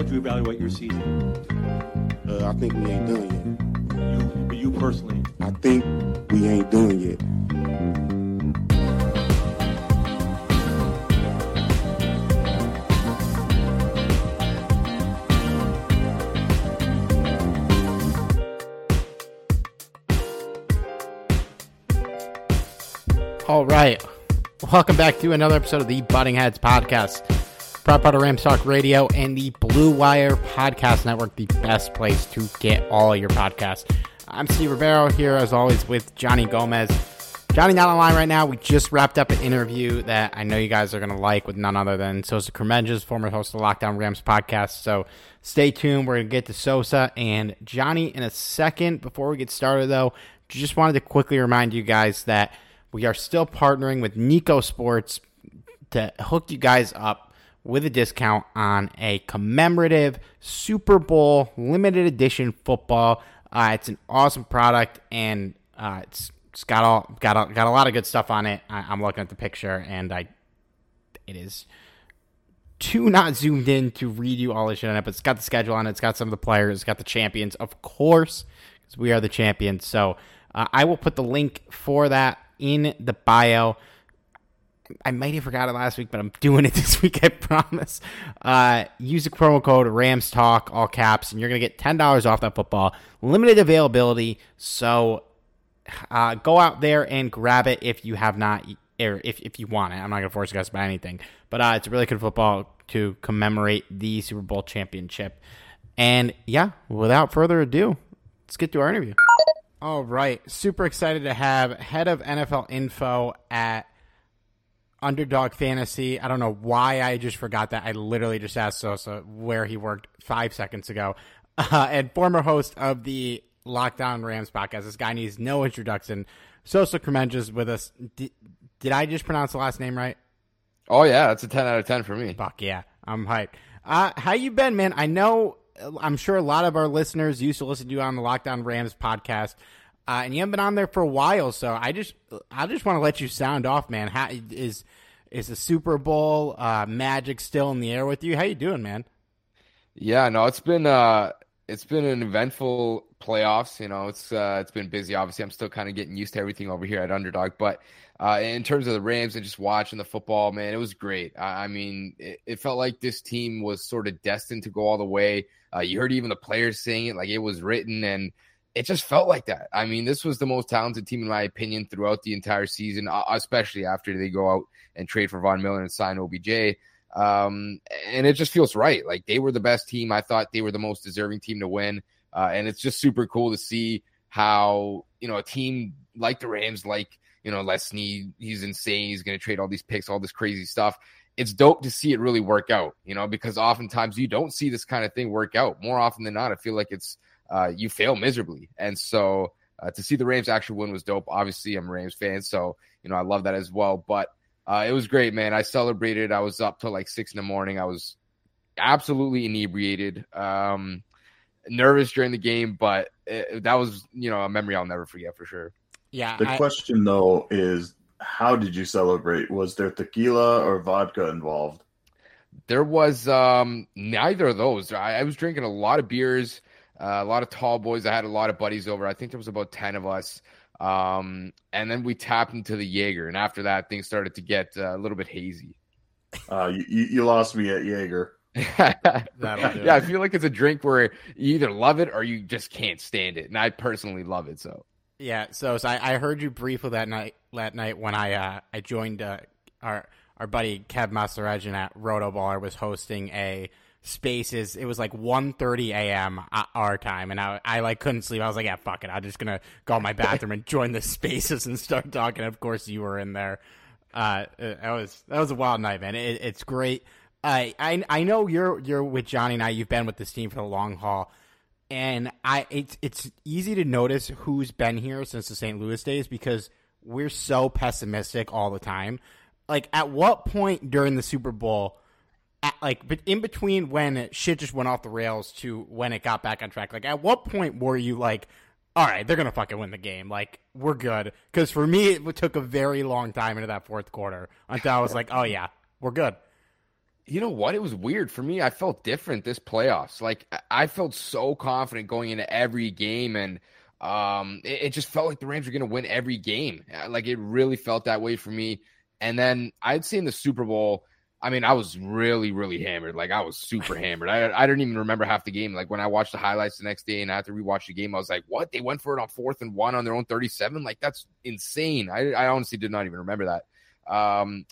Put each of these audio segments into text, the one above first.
would you evaluate your season? Uh, I think we ain't done yet. You, you personally. I think we ain't done yet. All right. Welcome back to another episode of the Butting Heads Podcast. Proud part of Rams Talk Radio and the Blue Wire Podcast Network, the best place to get all your podcasts. I'm Steve Ribeiro here, as always, with Johnny Gomez. Johnny not online right now. We just wrapped up an interview that I know you guys are going to like with none other than Sosa Kremenjas, former host of the Lockdown Rams podcast. So stay tuned. We're going to get to Sosa and Johnny in a second. Before we get started, though, just wanted to quickly remind you guys that we are still partnering with Nikco Sports to hook you guys up with a discount on a commemorative Super Bowl limited edition football. Uh, it's an awesome product and uh, it's it's got all got a, got a lot of good stuff on it. I, I'm looking at the picture and I it is too not zoomed in to read you all this shit on it, but it's got the schedule on it. It's got some of the players. It's got the champions, of course, because we are the champions. So uh, I will put the link for that in the bio. I might have forgot it last week, but I'm doing it this week. I promise. Uh, use the promo code Rams Talk, all caps, and you're gonna get ten dollars off that football. Limited availability, so uh, go out there and grab it if you have not, or if, if you want it. I'm not gonna force you guys to buy anything, but uh, it's a really good football to commemorate the Super Bowl championship. And yeah, without further ado, let's get to our interview. All right. Super excited to have head of NFL info at Underdog Fantasy. I don't know why I just forgot that. I literally just asked Sosa where he worked five seconds ago. Uh, and former host of the Lockdown Rams podcast. This guy needs no introduction. Sosa Kremenjas with us. Did, did I just pronounce the last name right? Oh yeah, that's a ten out of ten for me. Fuck yeah, I'm hyped. Uh, how you been, man? I know, I'm sure a lot of our listeners used to listen to you on the Lockdown Rams podcast, uh, and you haven't been on there for a while. So I just, I just want to let you sound off, man. How is is the Super Bowl uh, magic still in the air with you? How you doing, man? Yeah, no, it's been uh, it's been an eventful playoffs. You know, it's uh, it's been busy. Obviously, I'm still kind of getting used to everything over here at Underdog, but. Uh, in terms of the Rams and just watching the football, man, it was great. I, I mean, it, it, felt like this team was sort of destined to go all the way. Uh, you heard even the players saying it like it was written, and it just felt like that. I mean, this was the most talented team, in my opinion, throughout the entire season, uh, especially after they go out and trade for Von Miller and sign OBJ. Um, and it just feels right. Like they were the best team. I thought they were the most deserving team to win. Uh, and it's just super cool to see how, you know, a team like the Rams, like, you know, Les Snead, he's insane. He's going to trade all these picks, all this crazy stuff. It's dope to see it really work out, you know, because oftentimes you don't see this kind of thing work out. More often than not, I feel like it's uh, you fail miserably. And so uh, to see the Rams actually win was dope. Obviously, I'm a Rams fan, so you know I love that as well. But uh, it was great, man. I celebrated. I was up till like six in the morning. I was absolutely inebriated, um, nervous during the game, but it, that was you know a memory I'll never forget for sure. Yeah. The I- question though is how did you celebrate? Was there tequila or vodka involved? There was um, neither of those. I, I was drinking a lot of beers, uh, a lot of tall boys. I had a lot of buddies over. I think there was about ten of us. Um, and then we tapped into the Jaeger, and after that, things started to get uh, a little bit hazy. Uh, you, you lost me at Jaeger. yeah, I feel like it's a drink where you either love it or you just can't stand it, and I personally love it. So yeah, so, so I, I, heard you briefly that night that night when I uh, I joined uh, our our buddy Kev Massaregin at Rotoballer was hosting a spaces. It was like 1.30 a.m. our time, and I, I like couldn't sleep. I was like, yeah, fuck it. I'm just gonna go in my bathroom and join the spaces and start talking. Of course, you were in there. Uh, that was that was a wild night, man. It, it's great. I, I I know you're you're with Johnny and I. You've been with this team for the long haul, and I it's it's easy to notice who's been here since the St. Louis days because we're so pessimistic all the time. Like, at what point during the Super Bowl, at, like, but in between when shit just went off the rails to when it got back on track, like, at what point were you like, all right, they're gonna fucking win the game. Like we're good. Because for me, it took a very long time into that fourth quarter until I was like, oh yeah, we're good you know what? It was weird for me. I felt different this playoffs. Like I felt so confident going into every game, and um, it, it just felt like the Rams were to win every game. Uh, like it really felt that way for me. And then I'd seen the Super Bowl. I mean, I was really, really hammered. Like I was super hammered. I I didn't even remember half the game. Like when I watched the highlights the next day and after we watched the game, I was like, "What? They went for it on fourth and one on their own thirty-seven? Like that's insane." I I honestly did not even remember that. Um,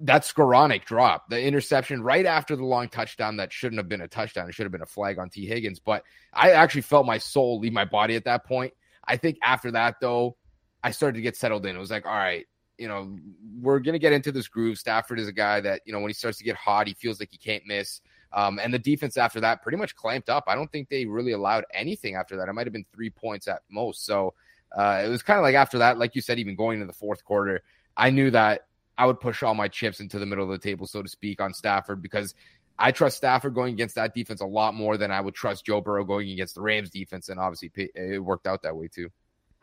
that Skowronek drop, the interception right after the long touchdown that shouldn't have been a touchdown. It should have been a flag on Tee Higgins. But I actually felt my soul leave my body at that point. I think after that, though, I started to get settled in. It was like, all right, you know, we're going to get into this groove. Stafford is a guy that, you know, when he starts to get hot, he feels like he can't miss. Um, and the defense after that pretty much clamped up. I don't think they really allowed anything after that. It might have been three points at most. So uh, it was kind of like after that, like you said, even going into the fourth quarter, I knew that I would push all my chips into the middle of the table, so to speak, on Stafford because I trust Stafford going against that defense a lot more than I would trust Joe Burrow going against the Rams defense, and obviously it worked out that way too.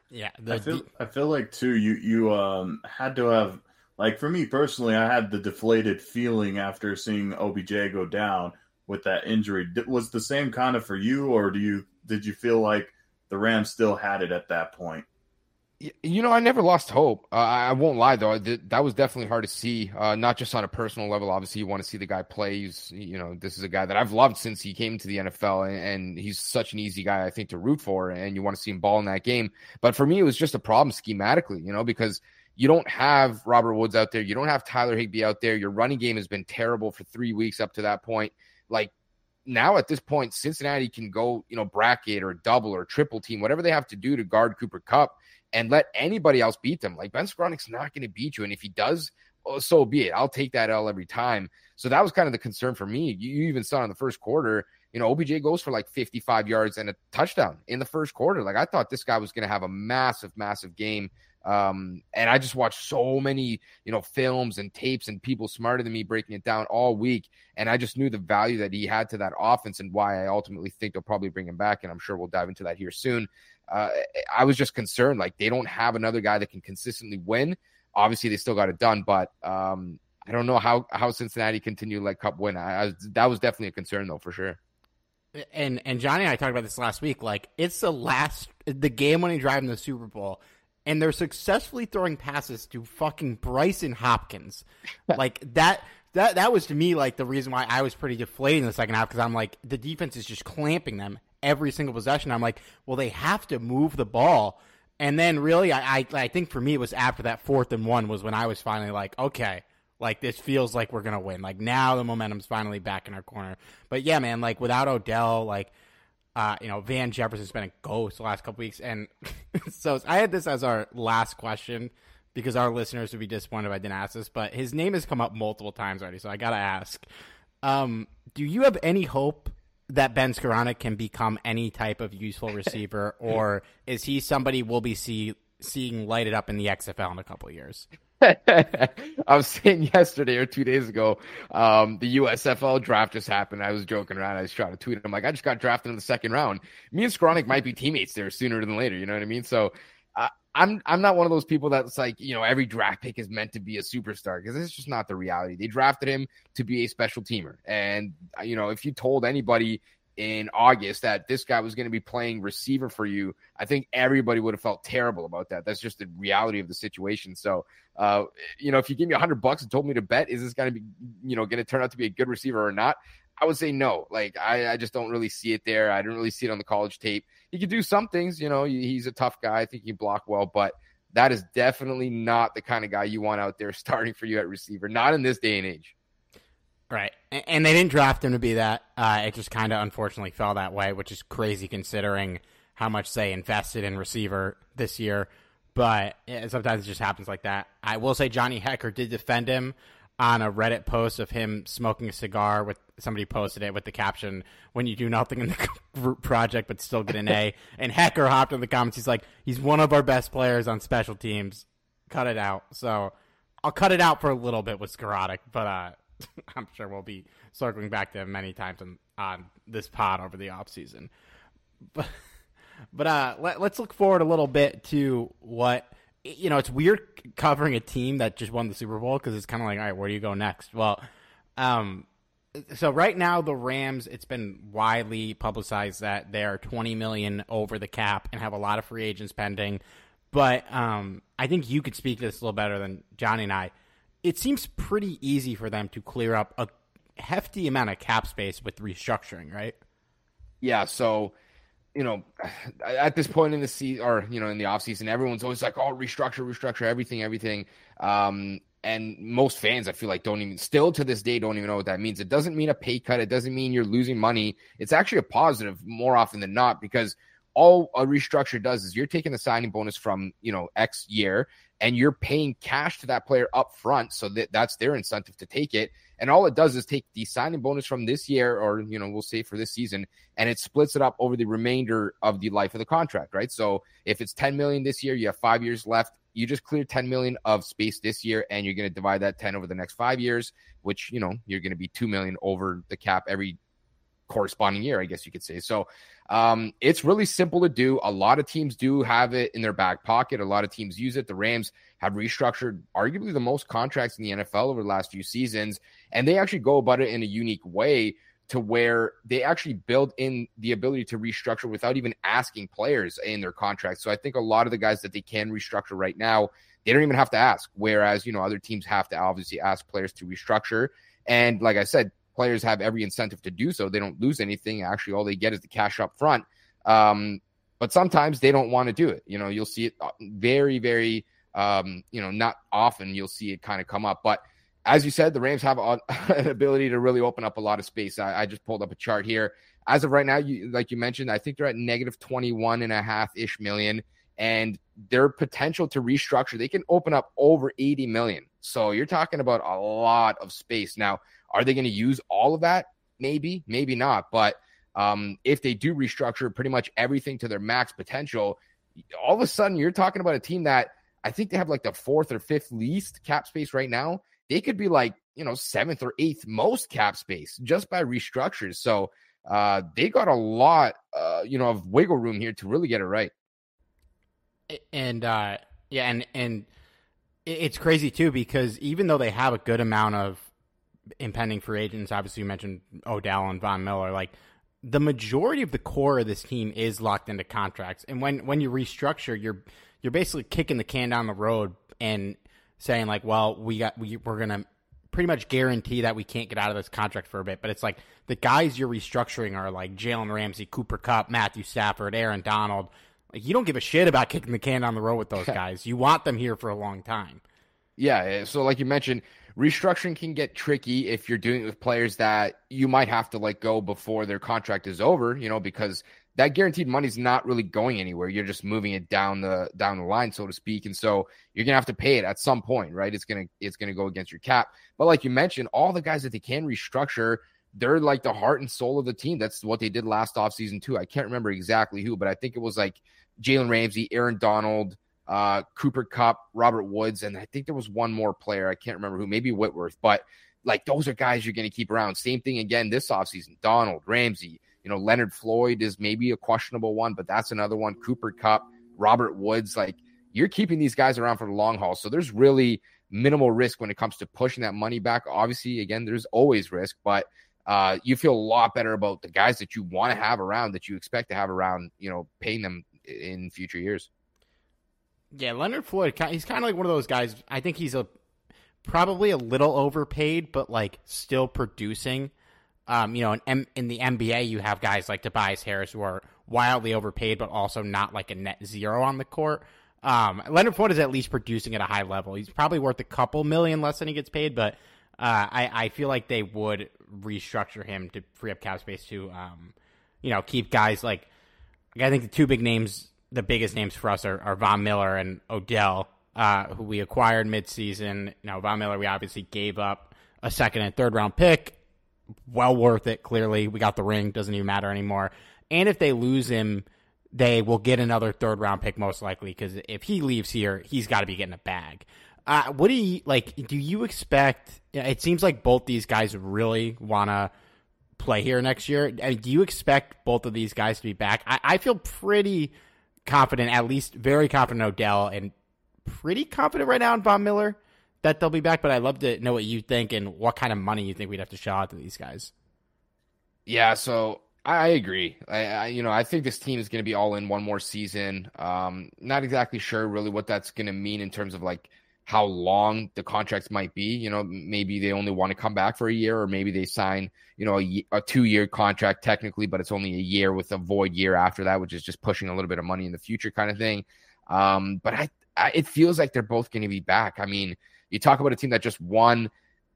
Yeah, I feel I feel like too you you um had to have like for me personally, I had the deflated feeling after seeing OBJ go down with that injury. Was the same kind of for you, or do you did you feel like the Rams still had it at that point? You know, I never lost hope. Uh, I won't lie though; that was definitely hard to see. Uh, not just on a personal level. Obviously, you want to see the guy play. He's, you know, this is a guy that I've loved since he came to the NFL, and, and, he's such an easy guy, I think, to root for. And you want to see him ball in that game. But for me, it was just a problem schematically, you know, because you don't have Robert Woods out there, you don't have Tyler Higbee out there. Your running game has been terrible for three weeks up to that point. Like now, at this point, Cincinnati can go, you know, bracket or double or triple team, whatever they have to do to guard Cooper Kupp and let anybody else beat them. Like Ben Skowronek's not going to beat you. And if he does, oh, so be it. I'll take that L every time. So that was kind of the concern for me. You, you even saw in the first quarter, you know, OBJ goes for like 55 yards and a touchdown in the first quarter. Like I thought this guy was going to have a massive, massive game. Um, and I just watched so many, you know, films and tapes and people smarter than me breaking it down all week. And I just knew the value that he had to that offense and why I ultimately think they'll probably bring him back. And I'm sure we'll dive into that here soon uh, I was just concerned like they don't have another guy that can consistently win. Obviously, they still got it done, but um, I don't know how how Cincinnati continue let Kupp win. I, I, that was definitely a concern though for sure. And and Johnny and I talked about this last week. Like it's the last the game winning drive in the Super Bowl, and they're successfully throwing passes to fucking Brycen Hopkins. like that that that was to me like the reason why I was pretty deflated in the second half because I'm like the defense is just clamping them every single possession. I'm like, well, they have to move the ball. And then really, I, I, I think for me it was after that fourth and one was when I was finally like, okay, like this feels like we're gonna win. Like now the momentum's finally back in our corner. But yeah, man, like without Odell, like uh, you know, Van Jefferson's been a ghost the last couple weeks, and so I had this as our last question because our listeners would be disappointed if I didn't ask this. But his name has come up multiple times already, so I gotta ask: um, Do you have any hope that Ben Skowronek can become any type of useful receiver, or is he somebody we'll be see, seeing lighted up in the XFL in a couple of years? I was saying yesterday or two days ago, um, the USFL draft just happened. I was joking around. I was trying to tweet. I'm like, I just got drafted in the second round. Me and Skowronek might be teammates there sooner than later. You know what I mean? So I'm I'm not one of those people that's like, you know, every draft pick is meant to be a superstar because it's just not the reality. They drafted him to be a special teamer. And you know, if you told anybody in August that this guy was going to be playing receiver for you, I think everybody would have felt terrible about that. That's just the reality of the situation. So, uh, you know, if you give me a hundred bucks and told me to bet, is this going to be, you know, going to turn out to be a good receiver or not? I would say no. Like I, I just don't really see it there. I didn't really see it on the college tape. He could do some things, you know. He's a tough guy. I think he block well, but that is definitely not the kind of guy you want out there starting for you at receiver. Not in this day and age. Right, and they didn't draft him to be that. Uh, it just kind of unfortunately fell that way, which is crazy considering how much they invested in receiver this year. But yeah, sometimes it just happens like that. I will say Johnny Hekker did defend him on a Reddit post of him smoking a cigar with somebody posted it with the caption "When you do nothing in the group project but still get an A." and Hekker hopped in the comments. He's like, "He's one of our best players on special teams. Cut it out." So I'll cut it out for a little bit with Skowronek, but uh, I'm sure we'll be circling back to him many times on, on this pod over the offseason. But but uh, let, let's look forward a little bit to what you know, it's weird covering a team that just won the Super Bowl because it's kind of like, all right, where do you go next? Well, um, so right now the Rams, it's been widely publicized that they are 20 million over the cap and have a lot of free agents pending. But um, I think you could speak to this a little better than Johnny and I. It seems pretty easy for them to clear up a hefty amount of cap space with restructuring, right? Yeah. So you know, at this point in the season or, you know, in the offseason, everyone's always like, oh, restructure, restructure, everything, everything. Um, and most fans, I feel like, don't even, still to this day, don't even know what that means. It doesn't mean a pay cut. It doesn't mean you're losing money. It's actually a positive more often than not because all a restructure does is you're taking the signing bonus from, you know, X year and you're paying cash to that player up front. So that that's their incentive to take it. And all it does is take the signing bonus from this year, or, you know, we'll say for this season, and it splits it up over the remainder of the life of the contract, right? So if it's 10 million this year, you have five years left. You just clear 10 million of space this year, and you're going to divide that 10 over the next five years, which, you know, you're going to be 2 million over the cap every corresponding year, I guess you could say. So um, it's really simple to do. A lot of teams do have it in their back pocket. A lot of teams use it. The Rams have restructured arguably the most contracts in the NFL over the last few seasons, and they actually go about it in a unique way to where they actually build in the ability to restructure without even asking players in their contracts. So I think a lot of the guys that they can restructure right now, they don't even have to ask. Whereas, you know, other teams have to obviously ask players to restructure. And like I said, players have every incentive to do so. They don't lose anything. Actually, all they get is the cash up front. Um, but sometimes they don't want to do it. You know, you'll see it uh, very, very, um, you know, not often you'll see it kind of come up. But as you said, the Rams have an ability to really open up a lot of space. I, I just pulled up a chart here. As of right now, you, like you mentioned, I think they're at negative 21 and a half ish million. And their potential to restructure, they can open up over 80 million. So you're talking about a lot of space. Now, are they going to use all of that? Maybe, maybe not. But um, if they do restructure pretty much everything to their max potential, all of a sudden you're talking about a team that I think they have like the fourth or fifth least cap space right now. They could be like, you know, seventh or eighth most cap space just by restructures. So uh, they got a lot, uh, you know, of wiggle room here to really get it right. And uh, yeah, and and it's crazy too because even though they have a good amount of impending free agents. Obviously, you mentioned Odell and Von Miller. Like the majority of the core of this team is locked into contracts, and when when you restructure, you're you're basically kicking the can down the road and saying like, well, we got we we're gonna pretty much guarantee that we can't get out of this contract for a bit. But it's like the guys you're restructuring are like Jalen Ramsey, Cooper Kupp, Matthew Stafford, Aaron Donald. Like you don't give a shit about kicking the can down the road with those guys. you want them here for a long time. Yeah. So like you mentioned, restructuring can get tricky if you're doing it with players that you might have to let go before their contract is over, you know, because that guaranteed money's not really going anywhere. You're just moving it down the down the line, so to speak. And so you're gonna have to pay it at some point, right? It's gonna it's gonna go against your cap. But like you mentioned, all the guys that they can restructure, they're like the heart and soul of the team. That's what they did last offseason too. I can't remember exactly who, but I think it was like Jalen Ramsey, Aaron Donald, uh, Cooper Kupp, Robert Woods, and I think there was one more player. I can't remember who, maybe Whitworth, but like those are guys you're going to keep around. Same thing again this offseason. Donald, Ramsey, you know, Leonard Floyd is maybe a questionable one, but that's another one. Cooper Kupp, Robert Woods, like you're keeping these guys around for the long haul. So there's really minimal risk when it comes to pushing that money back. Obviously, again, there's always risk, but uh, you feel a lot better about the guys that you want to have around, that you expect to have around, you know, paying them in future years. Yeah, Leonard Floyd, he's kind of like one of those guys. I think he's a probably a little overpaid, but like still producing. Um, you know, in, M- in the NBA, you have guys like Tobias Harris who are wildly overpaid, but also not like a net zero on the court. Um, Leonard Floyd is at least producing at a high level. He's probably worth a couple million less than he gets paid, but uh, I, I feel like they would restructure him to free up cap space to, um, you know, keep guys like. I think the two big names, the biggest names for us are, are Von Miller and Odell, uh, who we acquired midseason. Now, Von Miller, we obviously gave up a second and third round pick. Well worth it, clearly. We got the ring, doesn't even matter anymore. And if they lose him, they will get another third round pick most likely because if he leaves here, he's got to be getting a bag. Uh, what do you like? Do you expect? It seems like both these guys really want to play here next year. Do you expect both of these guys to be back? I, I feel pretty confident, at least very confident Odell, and pretty confident right now in Von Miller that they'll be back. But I'd love to know what you think and what kind of money you think we'd have to shell out to these guys. Yeah, so I, agree. I, I, you know I think this team is going to be all in one more season. Um, not exactly sure really what that's going to mean in terms of like how long the contracts might be. You know, maybe they only want to come back for a year, or maybe they sign you know a, a two year contract technically, but it's only a year with a void year after that, which is just pushing a little bit of money in the future kind of thing. Um, but I, I it feels like they're both going to be back. I mean, you talk about a team that just won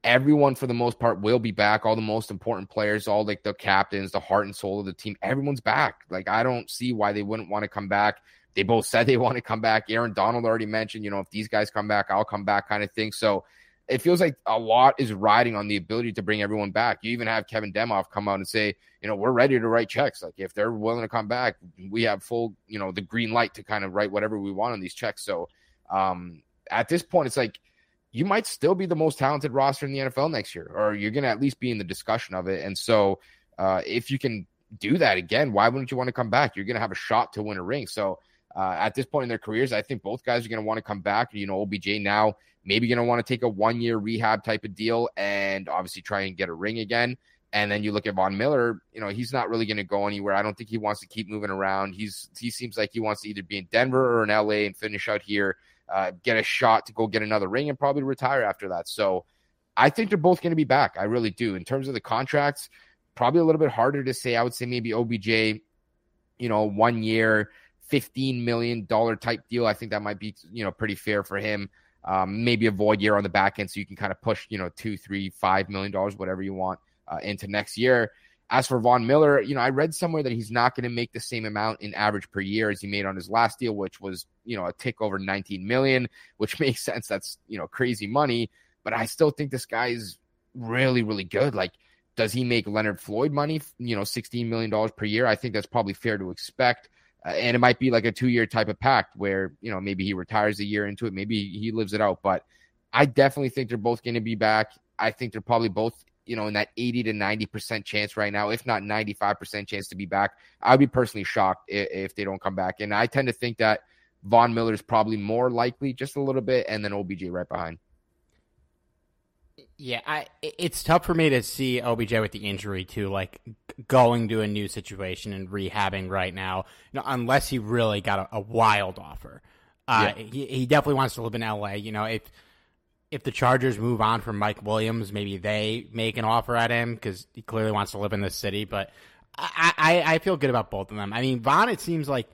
everyone for the most part will be back. All the most important players, all like the captains, the heart and soul of the team, everyone's back. Like I don't see why they wouldn't want to come back. They both said they want to come back. Aaron Donald already mentioned, you know, if these guys come back, I'll come back kind of thing. So it feels like a lot is riding on the ability to bring everyone back. You even have Kevin Demoff come out and say, you know, we're ready to write checks. Like if they're willing to come back, we have full, you know, the green light to kind of write whatever we want on these checks. So um at this point, it's like you might still be the most talented roster in the NFL next year, or you're going to at least be in the discussion of it. And so, uh, if you can do that again, why wouldn't you want to come back? You're going to have a shot to win a ring. So, uh, at this point in their careers, I think both guys are going to want to come back. You know, OBJ now maybe going to want to take a one year rehab type of deal and obviously try and get a ring again. And then you look at Von Miller, you know, he's not really going to go anywhere. I don't think he wants to keep moving around. He's he seems like he wants to either be in Denver or in LA and finish out here uh, get a shot to go get another ring and probably retire after that. So I think they're both going to be back. I really do. In terms of the contracts, probably a little bit harder to say. I would say maybe OBJ, you know, one year, $15 million type deal. I think that might be, you know, pretty fair for him. Um, maybe a void year on the back end so you can kind of push, you know, two, three, five million dollars, whatever you want uh, into next year. As for Von Miller, you know, I read somewhere that he's not going to make the same amount in average per year as he made on his last deal, which was, you know, a tick over 19 million, which makes sense. That's, you know, crazy money. But I still think this guy is really, really good. Like, does he make Leonard Floyd money, you know, $16 million per year? I think that's probably fair to expect. Uh, and it might be like a two year type of pact where, you know, maybe he retires a year into it. Maybe he lives it out. But I definitely think they're both going to be back. I think they're probably both you know, in that 80 to 90% chance right now, if not 95% chance to be back. I'd be personally shocked if, if, they don't come back. And I tend to think that Von Miller is probably more likely, just a little bit, and then OBJ right behind. Yeah, I it's tough for me to see OBJ with the injury too, like going to a new situation and rehabbing right now, you know, unless he really got a, a wild offer. Uh, yeah. he, he definitely wants to live in LA. You know, if if the Chargers move on from Mike Williams, maybe they make an offer at him because he clearly wants to live in this city. But I, I, I feel good about both of them. I mean, Von, it seems like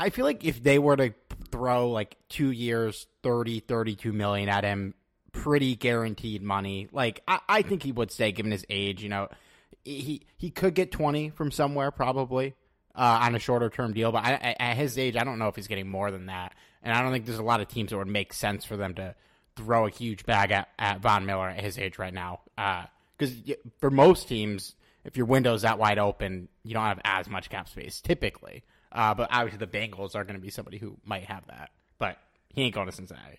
I feel like if they were to throw like two years, 30, 32 million at him, pretty guaranteed money. Like I, I think he would stay given his age. You know, he he could get twenty from somewhere probably uh, on a shorter term deal, but I, at his age, I don't know if he's getting more than that. And I don't think there's a lot of teams that would make sense for them to throw a huge bag at, at Von Miller at his age right now. Because uh, for most teams, if your window's that wide open, you don't have as much cap space typically. Uh, but obviously, the Bengals are going to be somebody who might have that. But he ain't going to Cincinnati.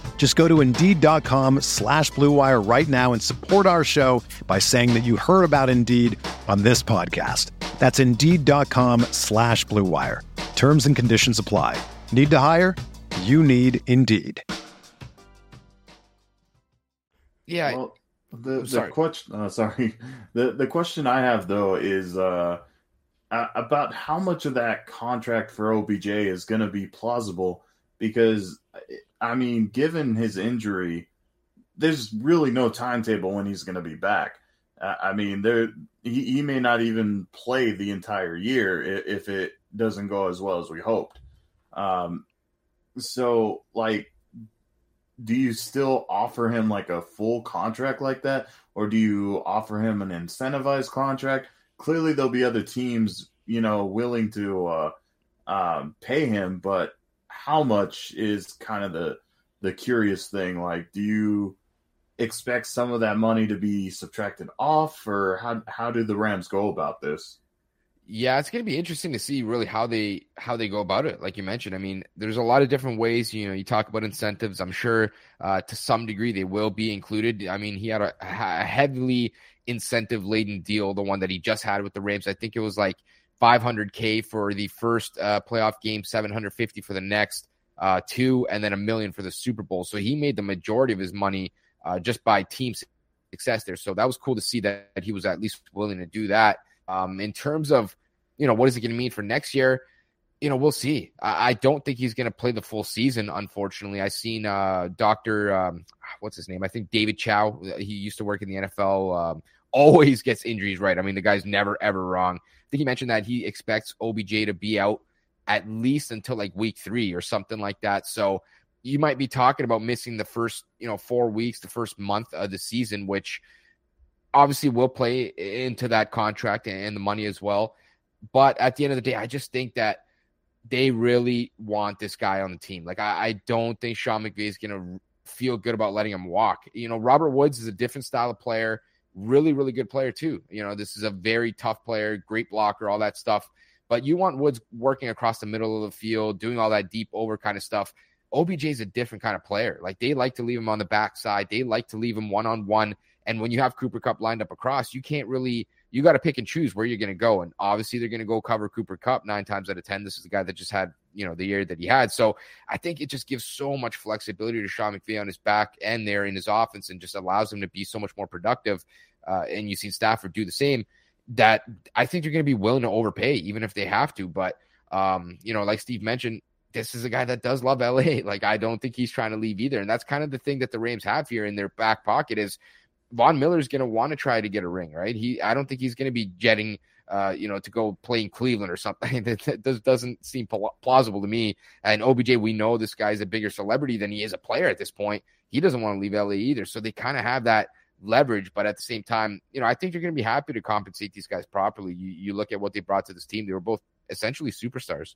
Just go to Indeed.com slash BlueWire right now and support our show by saying that you heard about Indeed on this podcast. That's Indeed.com slash BlueWire. Terms and conditions apply. Need to hire? You need Indeed. Yeah. Well, the, the sorry. question, uh, sorry, the the question I have though is uh, about how much of that contract for OBJ is going to be plausible because I mean, given his injury, there's really no timetable when he's going to be back. Uh, I mean, there he, he may not even play the entire year i- if it doesn't go as well as we hoped. Um, so like do you still offer him like a full contract like that or do you offer him an incentivized contract clearly there'll be other teams you know willing to uh um pay him but how much is kind of the the curious thing like do you expect some of that money to be subtracted off or how how do the rams go about this Yeah, it's going to be interesting to see really how they how they go about it. Like you mentioned, I mean, there's a lot of different ways. You know, you talk about incentives. I'm sure uh, to some degree they will be included. I mean, he had a, a heavily incentive laden deal, the one that he just had with the Rams. I think it was like 500k for the first uh, playoff game, 750 for the next uh, two, and then a million for the Super Bowl. So he made the majority of his money uh, just by team success there. So that was cool to see that, that he was at least willing to do that. Um, in terms of, you know, what is it going to mean for next year? You know, we'll see. I, I don't think he's going to play the full season. Unfortunately, I've seen uh, Doctor, um, what's his name? I think David Chao. He used to work in the NFL. Um, always gets injuries right. I mean, the guy's never ever wrong. Think he mentioned that he expects OBJ to be out at least until like week three or something like that. So you might be talking about missing the first, you know, four weeks, the first month of the season, which obviously will play into that contract and the money as well. But at the end of the day, I just think that they really want this guy on the team. Like I, I don't think Sean McVay is going to feel good about letting him walk. You know, Robert Woods is a different style of player, really, really good player too. You know, this is a very tough player, great blocker, all that stuff. But you want Woods working across the middle of the field, doing all that deep over kind of stuff. OBJ is a different kind of player. Like they like to leave him on the backside. They like to leave him one on one. And when you have Cooper Kupp lined up across, you can't really you got to pick and choose where you're going to go. And obviously, they're going to go cover Cooper Kupp nine times out of 10. This is the guy that just had, you know, the year that he had. So I think it just gives so much flexibility to Sean McVay on his back end there in his offense and just allows him to be so much more productive. Uh, and you've seen Stafford do the same that I think you're going to be willing to overpay, even if they have to. But, um, you know, like Steve mentioned, this is a guy that does love LA. Like, I don't think he's trying to leave either. And that's kind of the thing that the Rams have here in their back pocket is Von Miller's going to want to try to get a ring, right? He, I don't think he's going to be jetting, uh, you know, to go play in Cleveland or something. that, that doesn't seem plausible to me. And OBJ, we know this guy's a bigger celebrity than he is a player at this point. He doesn't want to leave LA either. So they kind of have that leverage, but at the same time, you know, I think you're going to be happy to compensate these guys properly. You, you look at what they brought to this team; they were both essentially superstars.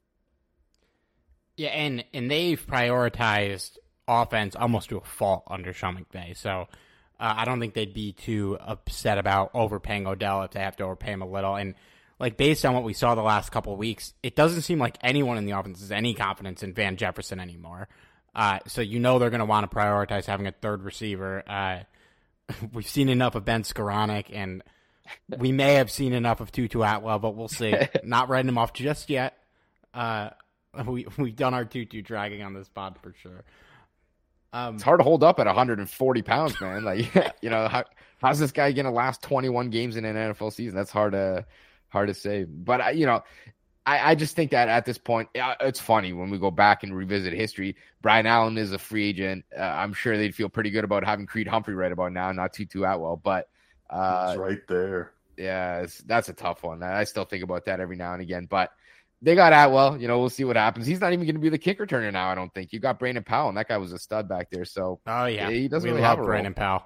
Yeah, and and they've prioritized offense almost to a fault under Sean McVay. So uh, I don't think they'd be too upset about overpaying Odell if they have to overpay him a little. And like based on what we saw the last couple of weeks, it doesn't seem like anyone in the offense has any confidence in Van Jefferson anymore. Uh, so you know they're going to want to prioritize having a third receiver. Uh, we've seen enough of Ben Skowronek, and we may have seen enough of Tutu Atwell, but we'll see. Not writing him off just yet. Uh, we we've done our Tutu dragging on this pod for sure. Um, it's hard to hold up at 140 pounds, man. Like, you know, how, how's this guy going to last 21 games in an NFL season? That's hard to hard to say. But I, you know, I, I just think that at this point, it's funny when we go back and revisit history. Brian Allen is a free agent. Uh, I'm sure they'd feel pretty good about having Creed Humphrey right about now, not Tutu Atwell. But uh, it's right there. Yeah, that's a tough one. I still think about that every now and again. But they got Atwell. You know, we'll see what happens. He's not even going to be the kick returner now. I don't think you got Brandon Powell, and that guy was a stud back there. So oh yeah, he doesn't we really love have Brandon role. Powell.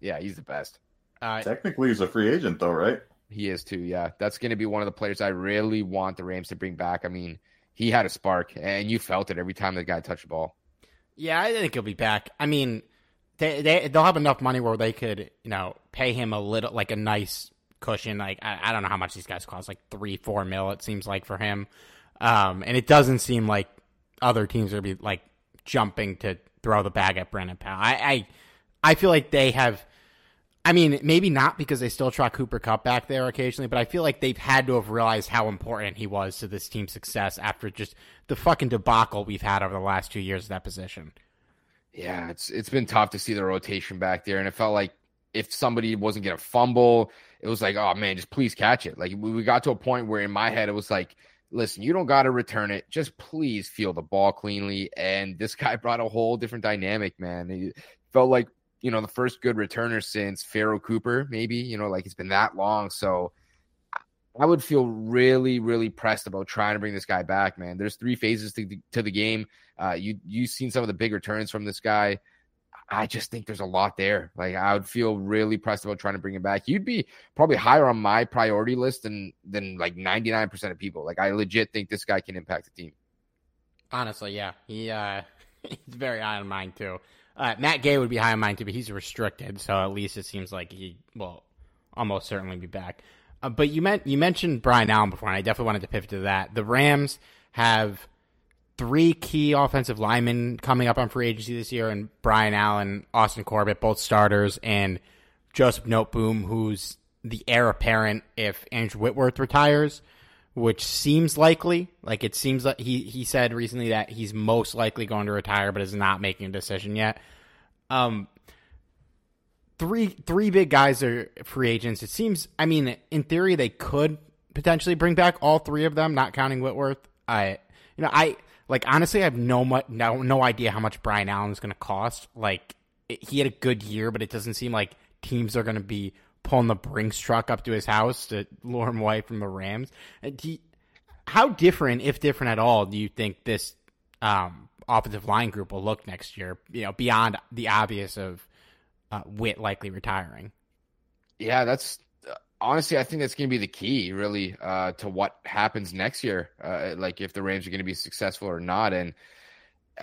Yeah, he's the best. Uh, Technically, he's a free agent though, right? He is too. Yeah, that's going to be one of the players I really want the Rams to bring back. I mean, he had a spark, and you felt it every time the guy touched the ball. Yeah, I think he'll be back. I mean, they they they'll have enough money where they could you know pay him a little like a nice cushion. Like I, I don't know how much these guys cost, like three four mil. It seems like for him, um, and it doesn't seem like other teams are be like jumping to throw the bag at Brandon Powell. I I, I feel like they have I mean, maybe not because they still try Cooper Kupp back there occasionally, but I feel like they've had to have realized how important he was to this team's success after just the fucking debacle we've had over the last two years of that position. Yeah, it's it's been tough to see the rotation back there, and it felt like if somebody wasn't gonna fumble, it was like, oh man, just please catch it. Like we got to a point where in my head it was like, listen, you don't got to return it, just please feel the ball cleanly. And this guy brought a whole different dynamic, man. It felt like you know, the first good returner since Pharoh Cooper, maybe, you know, like it's been that long. So I would feel really, really pressed about trying to bring this guy back, man. There's three phases to the, to the game. Uh, you, you've seen some of the big returns from this guy. I just think there's a lot there. Like I would feel really pressed about trying to bring him back. You'd be probably higher on my priority list than than like 99% of people. Like I legit think this guy can impact the team. Honestly, yeah. He uh he's very high on mine too. Uh, Matt Gay would be high on mine too, but he's restricted, so at least it seems like he will almost certainly be back. Uh, but you meant you mentioned Brian Allen before, and I definitely wanted to pivot to that. The Rams have three key offensive linemen coming up on free agency this year, and Brian Allen, Austin Corbett, both starters, and Joseph Noteboom, who's the heir apparent if Andrew Whitworth retires which seems likely. Like it seems like he he said recently that he's most likely going to retire, but is not making a decision yet. Um, three three big guys are free agents. It seems. I mean, in theory, they could potentially bring back all three of them, not counting Whitworth. I you know I like honestly, I have no much no no idea how much Brian Allen is going to cost. Like it, he had a good year, but it doesn't seem like teams are going to be pulling the Brinks truck up to his house to lure him away from the Rams. Uh, how different, if different at all, do you think this um, offensive line group will look next year? You know, beyond the obvious of uh, Whit likely retiring. Yeah, that's honestly, I think that's going to be the key, really, uh, to what happens next year. Uh, like if the Rams are going to be successful or not, and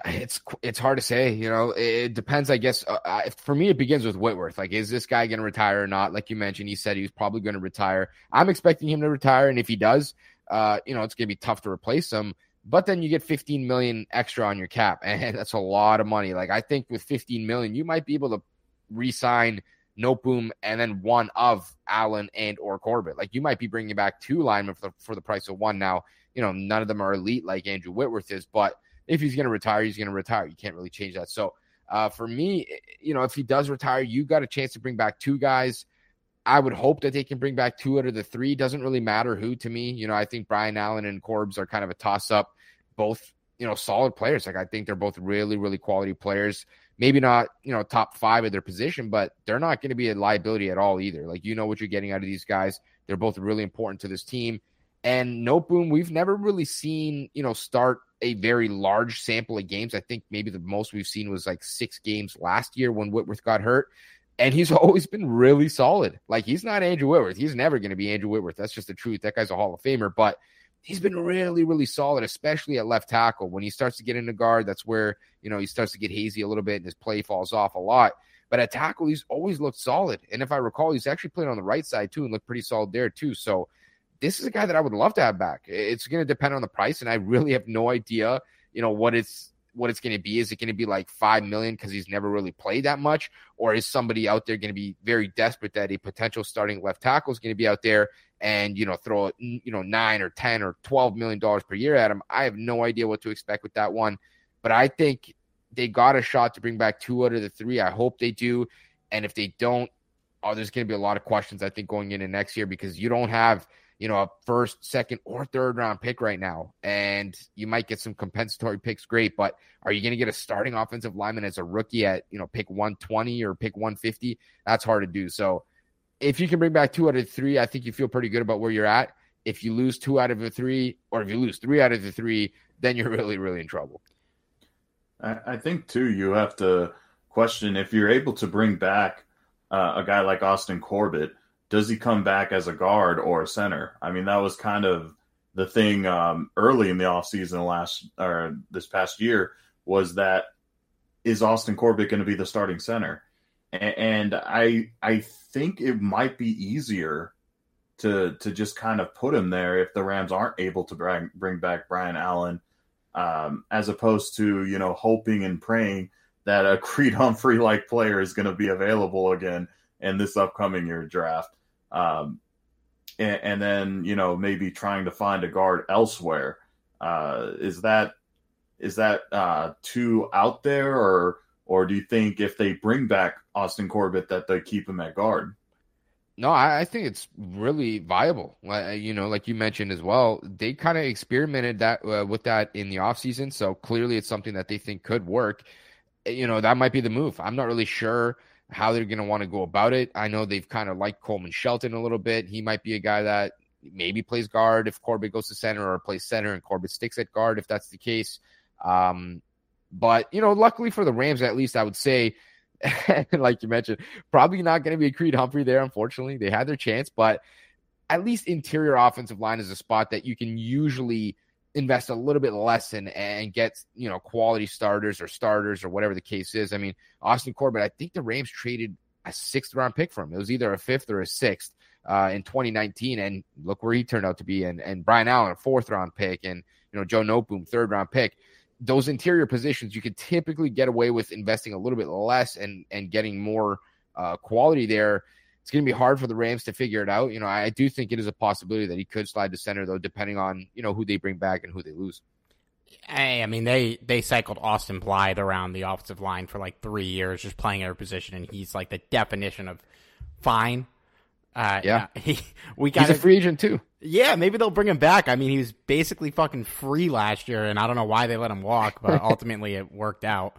it's it's hard to say. You know, it depends. I guess uh, for me, it begins with Whitworth. Like, is this guy going to retire or not? Like you mentioned, he said he was probably going to retire. I'm expecting him to retire, and if he does, uh, you know, it's going to be tough to replace him. But then you get 15 million extra on your cap, and that's a lot of money. Like I think with 15 million, you might be able to re-sign Noteboom and then one of Allen and or Corbett. Like you might be bringing back two linemen for the, for the price of one. Now, you know, none of them are elite like Andrew Whitworth is, but if he's going to retire, he's going to retire. You can't really change that. So uh, for me, you know, if he does retire, you got a chance to bring back two guys. I would hope that they can bring back two out of the three. Doesn't really matter who to me. You know, I think Brian Allen and Corbs are kind of a toss up. Both, you know, solid players. Like I think they're both really, really quality players. Maybe not, you know, top five of their position, but they're not going to be a liability at all either. Like you know what you're getting out of these guys. They're both really important to this team. And Noteboom, we've never really seen, you know, start a very large sample of games. I think maybe the most we've seen was like six games last year when Whitworth got hurt. And he's always been really solid. Like he's not Andrew Whitworth. He's never going to be Andrew Whitworth. That's just the truth. That guy's a Hall of Famer, but he's been really, really solid, especially at left tackle. When he starts to get into guard, that's where, you know, he starts to get hazy a little bit and his play falls off a lot. But at tackle, he's always looked solid. And if I recall, he's actually playing on the right side too and looked pretty solid there too. So this is a guy that I would love to have back. It's going to depend on the price, and I really have no idea, you know, what it's what it's going to be. Is it going to be like five million because he's never really played that much, or is somebody out there going to be very desperate that a potential starting left tackle is going to be out there and you know throw you know nine or ten or twelve million dollars per year at him? I have no idea what to expect with that one, but I think they got a shot to bring back two out of the three. I hope they do, and if they don't, oh, there's going to be a lot of questions I think going into next year because you don't have you know, a first, second, or third round pick right now. And you might get some compensatory picks, great. But are you going to get a starting offensive lineman as a rookie at, you know, pick 120 or pick 150? That's hard to do. So if you can bring back two out of three, I think you feel pretty good about where you're at. If you lose two out of the three, or if you lose three out of the three, then you're really, really in trouble. I, think, too, you have to question if you're able to bring back uh, a guy like Austin Corbett does he come back as a guard or a center? I mean, that was kind of the thing um, early in the offseason last or this past year was that is Austin Corbett going to be the starting center? And I I think it might be easier to to just kind of put him there if the Rams aren't able to bring bring back Brian Allen, um, as opposed to you know hoping and praying that a Creed Humphrey like player is going to be available again in this upcoming year draft. Um, and, and, then you know maybe trying to find a guard elsewhere. Uh, is that is that uh, too out there, or or do you think if they bring back Austin Corbett that they keep him at guard? No, I, I think it's really viable. you know, like you mentioned as well, they kind of experimented that uh, with that in the offseason. So clearly it's something that they think could work. You know, that might be the move. I'm not really sure how they're going to want to go about it. I know they've kind of liked Coleman Shelton a little bit. He might be a guy that maybe plays guard if Corbett goes to center or plays center and Corbett sticks at guard if that's the case. Um, but, you know, luckily for the Rams, at least I would say, like you mentioned, probably not going to be a Creed Humphrey there, unfortunately. They had their chance, but at least interior offensive line is a spot that you can usually – invest a little bit less in and get you know quality starters or starters or whatever the case is. I mean, Austin Corbett, I think the Rams traded a sixth round pick for him. It was either a fifth or a sixth uh, in 2019, and look where he turned out to be. And and Brian Allen, a fourth round pick, and you know Joe Noteboom, third round pick. Those interior positions, you could typically get away with investing a little bit less and and getting more uh, quality there it's going to be hard for the Rams to figure it out. You know, I do think it is a possibility that he could slide to center, though, depending on you know who they bring back and who they lose. Hey, I mean they they cycled Austin Blythe around the offensive line for like three years, just playing every position, and he's like the definition of fine. Uh, yeah, he, we got he's a free agent too. Yeah, maybe they'll bring him back. I mean, he was basically fucking free last year, and I don't know why they let him walk, but ultimately it worked out.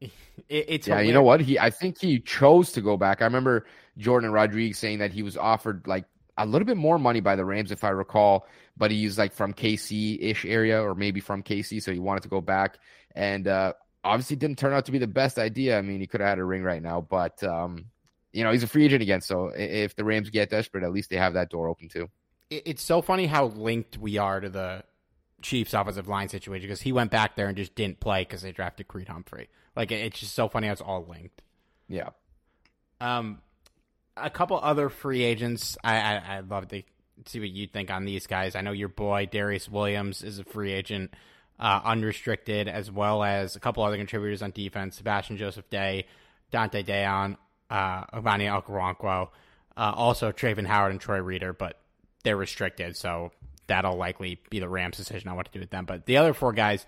It, it's yeah, hilarious. you know what? He I think he chose to go back. I remember Jordan Rodriguez saying that he was offered like a little bit more money by the Rams, if I recall, but he's like from KC ish area or maybe from KC, so he wanted to go back. And uh, obviously, didn't turn out to be the best idea. I mean, he could have had a ring right now, but um, you know, he's a free agent again. So if the Rams get desperate, at least they have that door open too. It's so funny how linked we are to the Chiefs offensive line situation because he went back there and just didn't play because they drafted Creed Humphrey. Like it's just so funny how it's all linked. Yeah. Um, a couple other free agents. I I, I'd love to see what you think on these guys. I know your boy Darius Williams is a free agent, uh, unrestricted, as well as a couple other contributors on defense: Sebastian Joseph Day, Donte Deayon, uh, Omani Okoronkwo, uh, also Travin Howard and Troy Reeder, but they're restricted, so that'll likely be the Rams' decision on what to do with them. But the other four guys,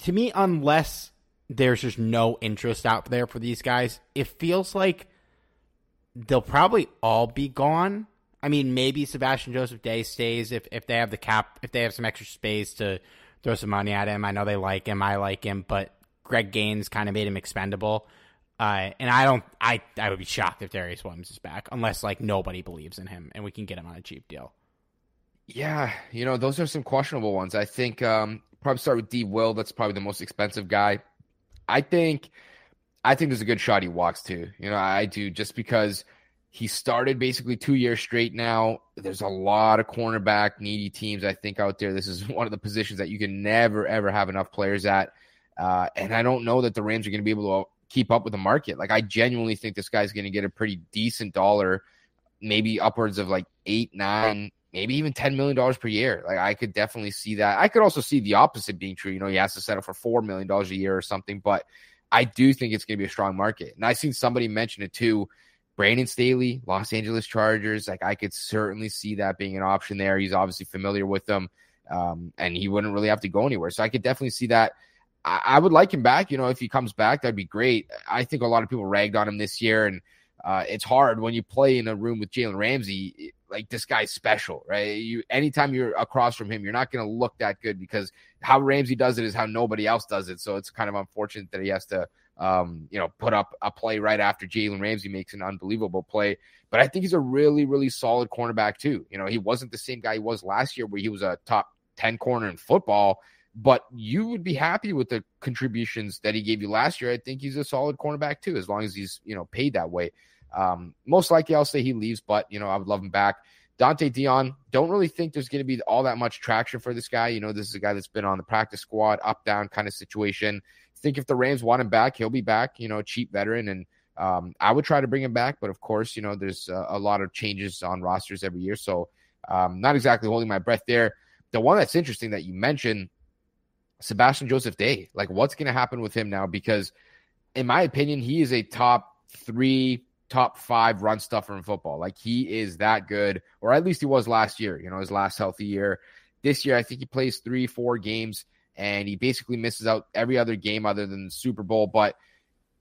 to me, unless there's just no interest out there for these guys. It feels like they'll probably all be gone. I mean, maybe Sebastian Joseph Day stays if, if they have the cap, if they have some extra space to throw some money at him. I know they like him. I like him, but Greg Gaines kind of made him expendable. Uh, and I don't, I, I would be shocked if Darius Williams is back unless like nobody believes in him and we can get him on a cheap deal. Yeah, you know, those are some questionable ones. I think um, probably start with D. Will. That's probably the most expensive guy. I think I think there's a good shot he walks too. You know, I do just because he started basically two years straight now. There's a lot of cornerback needy teams, I think, out there. This is one of the positions that you can never, ever have enough players at. Uh, and I don't know that the Rams are going to be able to keep up with the market. Like, I genuinely think this guy's going to get a pretty decent dollar, maybe upwards of like eight, nine, maybe even $10 million per year. Like I could definitely see that. I could also see the opposite being true. You know, he has to settle for $4 million a year or something, but I do think it's going to be a strong market. And I've seen somebody mention it too. Brandon Staley, Los Angeles Chargers. Like I could certainly see that being an option there. He's obviously familiar with them. Um, and he wouldn't really have to go anywhere. So I could definitely see that. I, I would like him back. You know, if he comes back, that'd be great. I think a lot of people ragged on him this year and, uh, it's hard when you play in a room with Jalen Ramsey like this guy's special, right? You anytime you're across from him, you're not going to look that good because how Ramsey does it is how nobody else does it. So it's kind of unfortunate that he has to, um, you know, put up a play right after Jalen Ramsey makes an unbelievable play. But I think he's a really, really solid cornerback too. You know, he wasn't the same guy he was last year, where he was a top ten corner in football. But you would be happy with the contributions that he gave you last year. I think he's a solid cornerback too, as long as he's you know paid that way. Um, most likely, I'll say he leaves, but you know, I would love him back. Donte Deayon, don't really think there's going to be all that much traction for this guy. You know, this is a guy that's been on the practice squad, up down kind of situation. Think if the Rams want him back, he'll be back. You know, cheap veteran, and um, I would try to bring him back. But of course, you know, there's a, a lot of changes on rosters every year, so um, not exactly holding my breath there. The one that's interesting that you mentioned, Sebastian Joseph Day. Like, what's going to happen with him now? Because, in my opinion, he is a top three top five run stuffer in football. Like he is that good, or at least he was last year, you know, his last healthy year. This year, I think he plays three, four games, and he basically misses out every other game other than the Super Bowl. But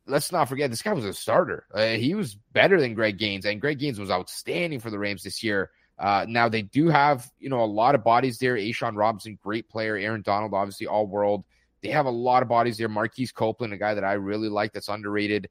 let's not forget, this guy was a starter. Uh, he was better than Greg Gaines, and Greg Gaines was outstanding for the Rams this year. Uh, now they do have, you know, a lot of bodies there. A'Shawn Robinson, great player. Aaron Donald, obviously all world. They have a lot of bodies there. Marquise Copeland, a guy that I really like that's underrated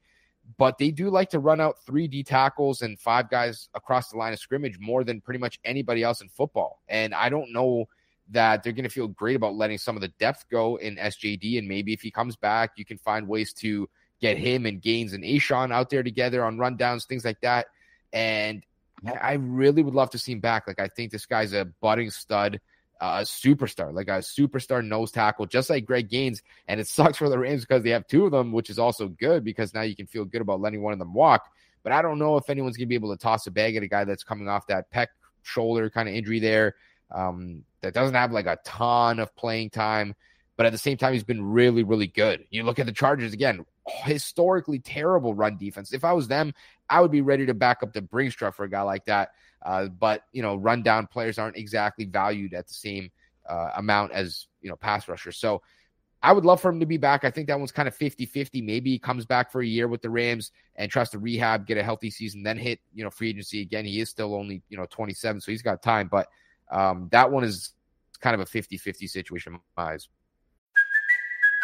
but they do like to run out three D tackles and five guys across the line of scrimmage more than pretty much anybody else in football. And I don't know that they're going to feel great about letting some of the depth go in SJD. And maybe if he comes back, you can find ways to get him and Gaines and A'Shawn out there together on rundowns, things like that. And I really would love to see him back. Like I think this guy's a budding stud a superstar, like a superstar nose tackle, just like Greg Gaines. And it sucks for the Rams because they have two of them, which is also good because now you can feel good about letting one of them walk. But I don't know if anyone's to be able to toss a bag at a guy that's coming off that pec shoulder kind of injury there um, that doesn't have like a ton of playing time. But at the same time, he's been really, really good. You look at the Chargers again, historically terrible run defense. If I was them, I would be ready to back up the Brinks truck for a guy like that. Uh, but you know, rundown players aren't exactly valued at the same uh, amount as you know pass rushers. So I would love for him to be back. I think that one's kind of 50-50. Maybe he comes back for a year with the Rams and tries to rehab, get a healthy season, then hit you know free agency again. He is still only you know 27, so he's got time. But um, that one is kind of a 50-50 situation in my eyes.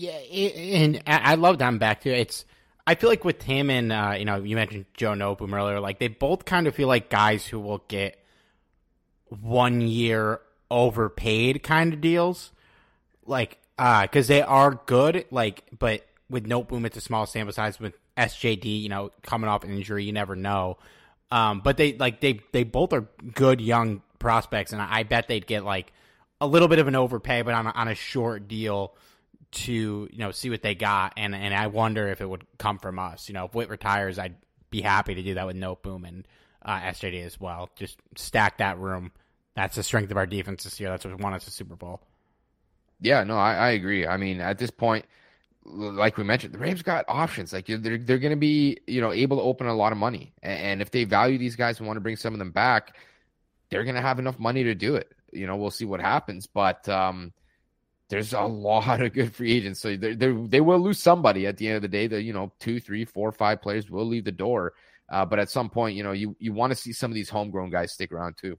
Yeah, and I love back too. It's I feel like with him and uh, you know you mentioned Joe Noteboom earlier, like they both kind of feel like guys who will get one year overpaid kind of deals, like uh because they are good, like but with Noteboom it's a small sample size. With SJD, you know, coming off an injury, you never know. Um, but they like they they both are good young prospects, and I bet they'd get like a little bit of an overpay, but on a, on a short deal to you know see what they got, and and I wonder if it would come from us. You know, if Whit retires, I'd be happy to do that with No Noteboom and uh, SJD as well. Just stack that room. That's the strength of our defense this year. That's what won us a Super Bowl. Yeah, no, I, I agree. I mean, at this point, like we mentioned, the Rams got options. Like they're they're going to be you know able to open a lot of money, and if they value these guys and want to bring some of them back, they're going to have enough money to do it. You know, we'll see what happens, but um, there's a lot of good free agents. So they they will lose somebody at the end of the day. The you know two, three, four, five players will leave the door. Uh, but at some point, you know, you you want to see some of these homegrown guys stick around too.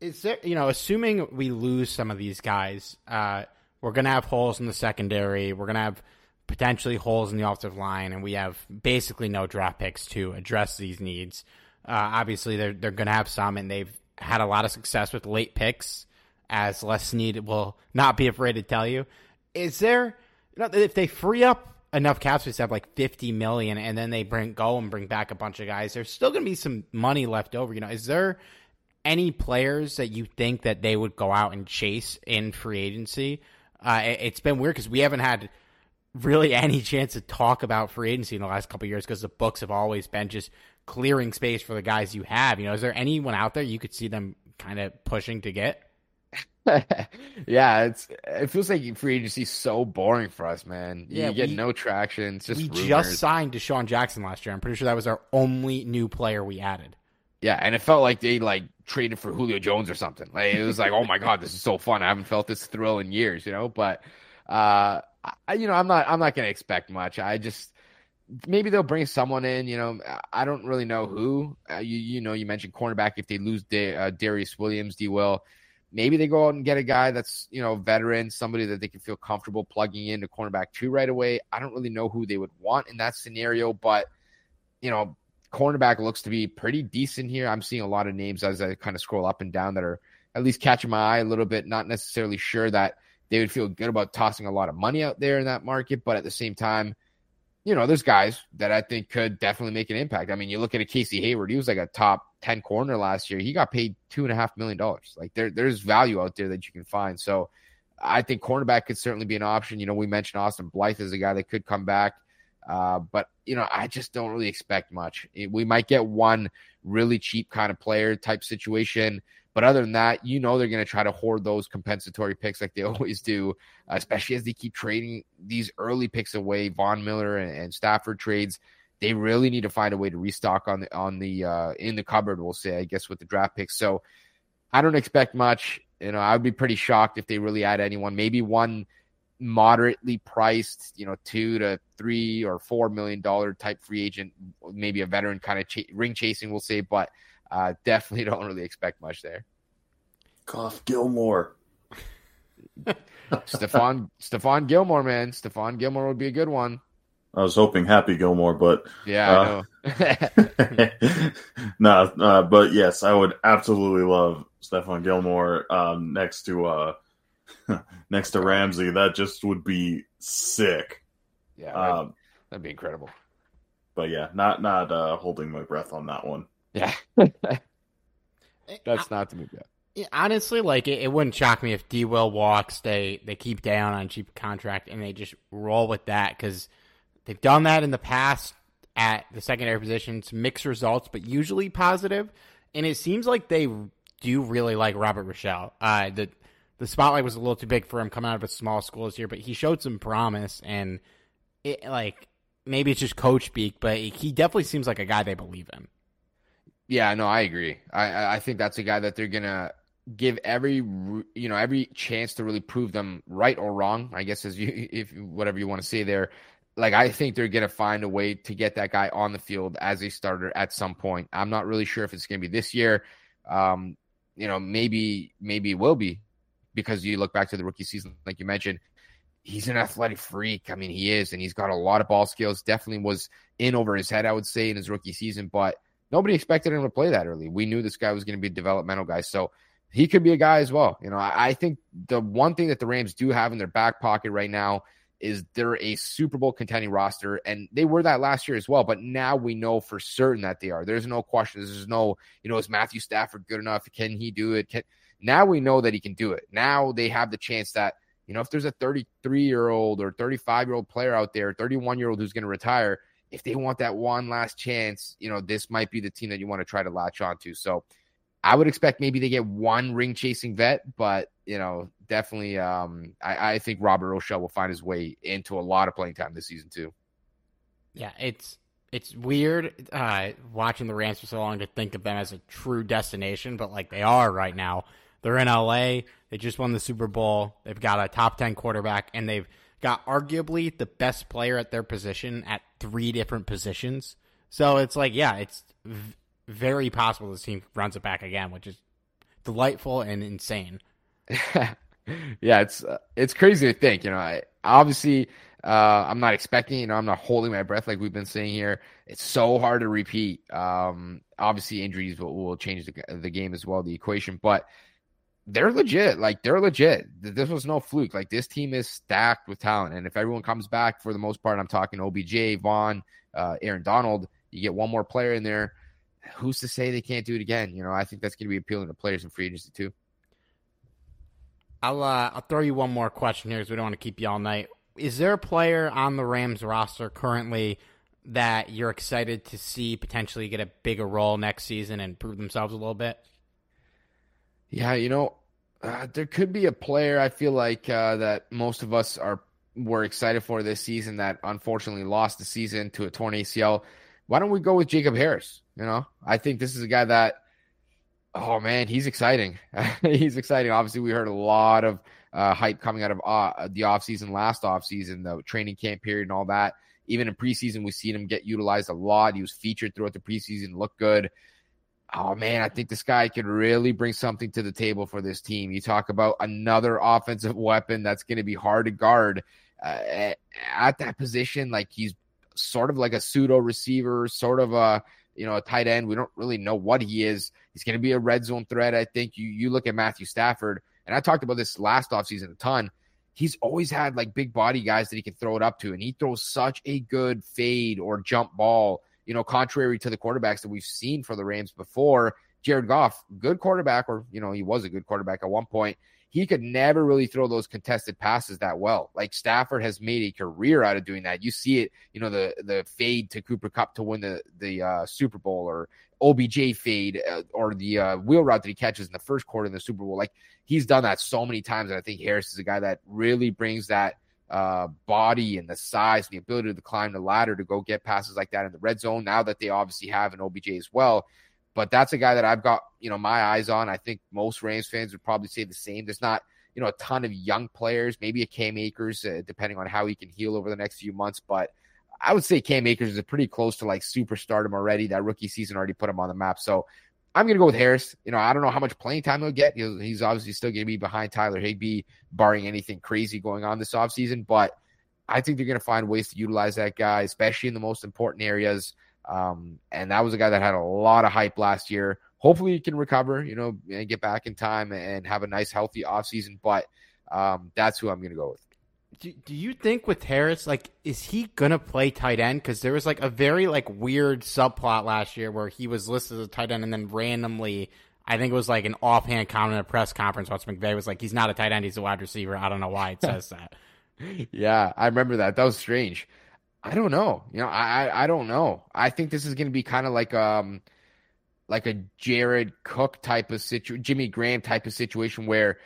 Is there you know, assuming we lose some of these guys, uh, we're gonna have holes in the secondary. We're gonna have potentially holes in the offensive line, and we have basically no draft picks to address these needs. Uh, obviously, they're they're gonna have some, and they've had a lot of success with late picks as Les Snead will not be afraid to tell you. Is there, if they free up enough cap space to have like 50 million and then they bring go and bring back a bunch of guys, there's still going to be some money left over. You know, is there any players that you think that they would go out and chase in free agency? Uh, it, has been weird because we haven't had really any chance to talk about free agency in the last couple years because the books have always been just clearing space for the guys you have. You know, is there anyone out there you could see them kind of pushing to get? yeah, it's it feels like free agency is so boring for us, man. You Yeah, get we- no traction. It's just we rumors. just signed DeSean Jackson last year. I'm pretty sure that was our only new player we added. Yeah, and it felt like they like traded for Julio Jones or something. Like it was like, oh my god, this is so fun. I haven't felt this thrill in years, you know. But uh, I, you know, I'm not I'm not gonna expect much. I just maybe they'll bring someone in. You know, I don't really know who. Uh, you you know, you mentioned cornerback. If they lose da- uh, Darius Williams, D. Will, maybe they go out and get a guy that's you know veteran, somebody that they can feel comfortable plugging into cornerback two right away. I don't really know who they would want in that scenario, but you know, cornerback looks to be pretty decent here. I'm seeing a lot of names as I kind of scroll up and down that are at least catching my eye a little bit. Not necessarily sure that they would feel good about tossing a lot of money out there in that market, but at the same time, you know, there's guys that I think could definitely make an impact. I mean, you look at a Casey Hayward, he was like a top 10 corner last year. He got paid two and a half million dollars. Like there, there's value out there that you can find. So I think cornerback could certainly be an option. You know, we mentioned Austin Blythe as a guy that could come back. Uh, but you know, I just don't really expect much. It- we might get one really cheap kind of player type situation, but other than that, you know, they're going to try to hoard those compensatory picks like they always do, especially as they keep trading these early picks away. Von Miller and, and Stafford trades. They really need to find a way to restock on the on the uh, in the cupboard. We'll say, I guess, with the draft picks. So I don't expect much. You know, I would be pretty shocked if they really add anyone. Maybe one moderately priced, you know, two to three or four million dollar type free agent, maybe a veteran kind of ring chasing, we'll say, but uh, definitely don't really expect much there. Cough Gilmore. Stephon Stephon Gilmore, man, Stephon Gilmore would be a good one. I was hoping Happy Gilmore, but Yeah, Uh, no, uh, but yes, I would absolutely love Stephon Gilmore um, next to uh, next to Ramsey. That just would be sick. yeah, that'd, Um, that'd be incredible. but yeah, not not uh, holding my breath on that one. Yeah, that's not the move yet. Yeah, honestly, like it, it wouldn't shock me if D. Will walks. They they keep down on cheap contract and they just roll with that because they've done that in the past at the secondary positions, mixed results, but usually positive. And it seems like they do really like Robert Rochell. Uh, the the spotlight was a little too big for him coming out of a small school this year, but he showed some promise and it like maybe it's just coach speak, but he definitely seems like a guy they believe in. Yeah, no, I agree. I I think that's a guy that they're gonna give every you know every chance to really prove them right or wrong. I guess as you if whatever you want to say there. Like I think they're gonna find a way to get that guy on the field as a starter at some point. I'm not really sure if it's gonna be this year. Um, you know, maybe maybe it will be because you look back to the rookie season, like you mentioned. He's an athletic freak. I mean, he is, and he's got a lot of ball skills. Definitely was in over his head, I would say, in his rookie season. But nobody expected him to play that early. We knew this guy was going to be a developmental guy. So he could be a guy as well. You know, I, I think the one thing that the Rams do have in their back pocket right now is they're a Super Bowl contending roster, and they were that last year as well. But now we know for certain that they are. There's no question. There's no, you know, is Matthew Stafford good enough? Can he do it? Can now we know that he can do it. Now they have the chance that you know if there's a 33 year old or 35 year old player out there, 31 year old who's going to retire, if they want that one last chance, you know, this might be the team that you want to try to latch onto. So I would expect maybe they get one ring chasing vet, but you know, definitely um I, I think Robert Rochell will find his way into a lot of playing time this season too. Yeah, it's it's weird uh, watching the Rams for so long to think of them as a true destination, but like they are right now. They're in LA. They just won the Super Bowl. They've got a top ten quarterback, and they've got arguably the best player at their position at three different positions. So it's like, yeah, it's v- very possible this team runs it back again, which is delightful and insane. yeah, it's uh, it's crazy to think. You know, I obviously uh, I'm not expecting. You know, I'm not holding my breath like we've been saying here. It's so hard to repeat. Um, obviously, injuries will, will change the the game as well, the equation, but they're legit. Like they're legit. This was no fluke. Like this team is stacked with talent, and if everyone comes back for the most part, I'm talking OBJ, Von, uh, Aaron Donald. You get one more player in there. Who's to say they can't do it again? You know, I think that's going to be appealing to players in free agency too. I'll uh, I'll throw you one more question here because we don't want to keep you all night. Is there a player on the Rams roster currently that you're excited to see potentially get a bigger role next season and prove themselves a little bit? Yeah, you know, uh, there could be a player I feel like uh, that most of us are were excited for this season that unfortunately lost the season to a torn ACL. Why don't we go with Jacob Harris? You know, I think this is a guy that, oh man, he's exciting. he's exciting. Obviously, we heard a lot of uh, hype coming out of uh, the offseason, last offseason, the training camp period, and all that. Even in preseason, we've seen him get utilized a lot. He was featured throughout the preseason, looked good. Oh man, I think this guy could really bring something to the table for this team. You talk about another offensive weapon that's going to be hard to guard uh, at that position. Like he's sort of like a pseudo receiver, sort of a you know a tight end. We don't really know what he is. He's going to be a red zone threat. I think you you look at Matthew Stafford, and I talked about this last offseason a ton. He's always had like big body guys that he can throw it up to, and he throws such a good fade or jump ball. You know, contrary to the quarterbacks that we've seen for the Rams before, Jared Goff, good quarterback, or you know, he was a good quarterback at one point he could never really throw those contested passes that well. Like Stafford has made a career out of doing that. You see it, you know, the the fade to Cooper Kupp to win the the uh, Super Bowl, or OBJ fade, uh, or the uh, wheel route that he catches in the first quarter in the Super Bowl. Like he's done that so many times, and I think Harris is a guy that really brings that uh, body and the size, and the ability to climb the ladder to go get passes like that in the red zone. Now that they obviously have an OBJ as well, but that's a guy that I've got, you know, my eyes on. I think most Rams fans would probably say the same. There's not, you know, a ton of young players, maybe a Cam Akers, uh, depending on how he can heal over the next few months. But I would say Cam Akers is pretty close to like superstardom already. That rookie season already put him on the map. So I'm going to go with Harris. You know, I don't know how much playing time he'll get. He'll, he's obviously still going to be behind Tyler Higbee, barring anything crazy going on this offseason. But I think they're going to find ways to utilize that guy, especially in the most important areas. Um, and that was a guy that had a lot of hype last year hopefully he can recover, you know, and get back in time and have a nice, healthy offseason. But um, that's who I'm going to go with. Do, do you think with Harris, like, is he gonna play tight end? Because there was like a very like weird subplot last year where he was listed as a tight end, and then randomly, I think it was like an offhand comment at a press conference. Watch McVay was like, "He's not a tight end; he's a wide receiver." I don't know why it says that. yeah, I remember that. That was strange. I don't know. You know, I I, I don't know. I think this is going to be kind of like um like a Jared Cook type of situation, Jimmy Graham type of situation where,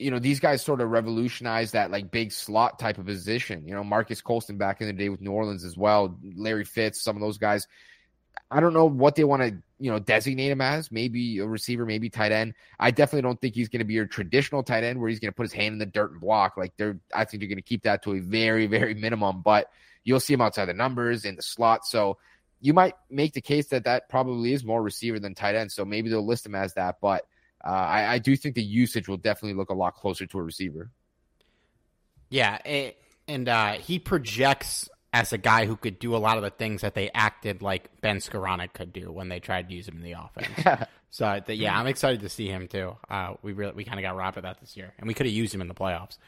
you know, these guys sort of revolutionized that like big slot type of position. You know, Marques Colston back in the day with New Orleans as well, Larry Fitz, some of those guys. I don't know what they want to, you know, designate him as. Maybe a receiver, maybe tight end. I definitely don't think he's going to be your traditional tight end where he's going to put his hand in the dirt and block. Like they're, I think they're going to keep that to a very, very minimum. But you'll see him outside the numbers in the slot. So you might make the case that that probably is more receiver than tight end. So maybe they'll list him as that. But uh, I, I, do think the usage will definitely look a lot closer to a receiver. Yeah, and uh, he projects as a guy who could do a lot of the things that they acted like Ben Skowronek could do when they tried to use him in the offense. so the, yeah, I'm excited to see him too. Uh, we really we kind of got robbed of that this year, and we could have used him in the playoffs.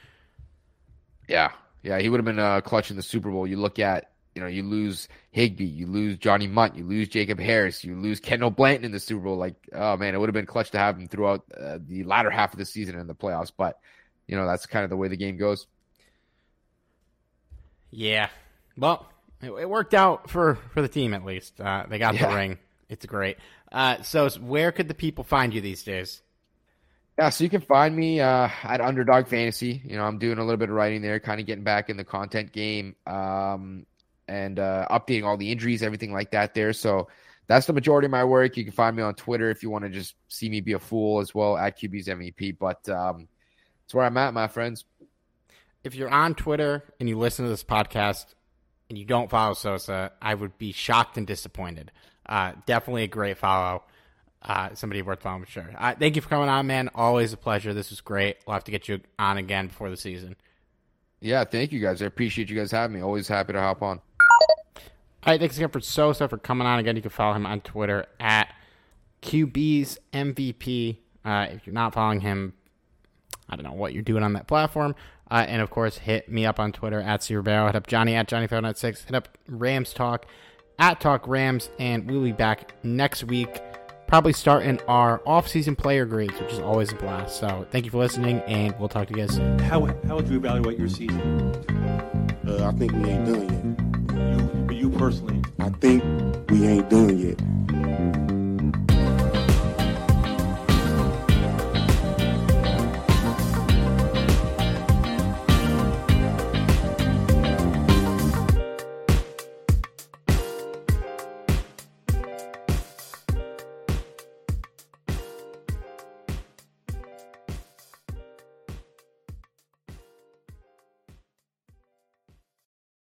Yeah, yeah, he would have been uh, clutch in the Super Bowl. You look at you know, you lose Higbee, you lose Johnny Mundt, you lose Jacob Harris, you lose Kendall Blanton in the Super Bowl. Like, oh man, it would have been clutch to have him throughout uh, the latter half of the season in the playoffs. But you know, that's kind of the way the game goes. Yeah, well, it, it worked out for for the team at least. Uh, they got yeah. the ring. It's great. Uh, so, where could the people find you these days? Yeah, so you can find me uh, at Underdog Fantasy. You know, I'm doing a little bit of writing there, kind of getting back in the content game. Um, and uh, updating all the injuries, everything like that there. So that's the majority of my work. You can find me on Twitter if you want to just see me be a fool as well at QB's MVP. But um, it's where I'm at, my friends. If you're on Twitter and you listen to this podcast and you don't follow Sosa, I would be shocked and disappointed. Uh, definitely a great follow. Uh, somebody worth following for sure. Uh, thank you for coming on, man. Always a pleasure. This was great. We'll have to get you on again before the season. Yeah, thank you guys. I appreciate you guys having me. Always happy to hop on. All right, thanks again for Sosa for coming on again. You can follow him on Twitter at QB's MVP. Uh, if you're not following him, I don't know what you're doing on that platform. Uh, and of course, hit me up on Twitter at Barrow. Hit up Johnny at Johnny Six. Hit up Rams Talk at Talk Rams, and we'll be back next week. Probably starting our off-season player grades, which is always a blast. So thank you for listening, and we'll talk to you guys soon. How how would you evaluate your season? Uh, I think we ain't done yet you personally? I think we ain't done yet.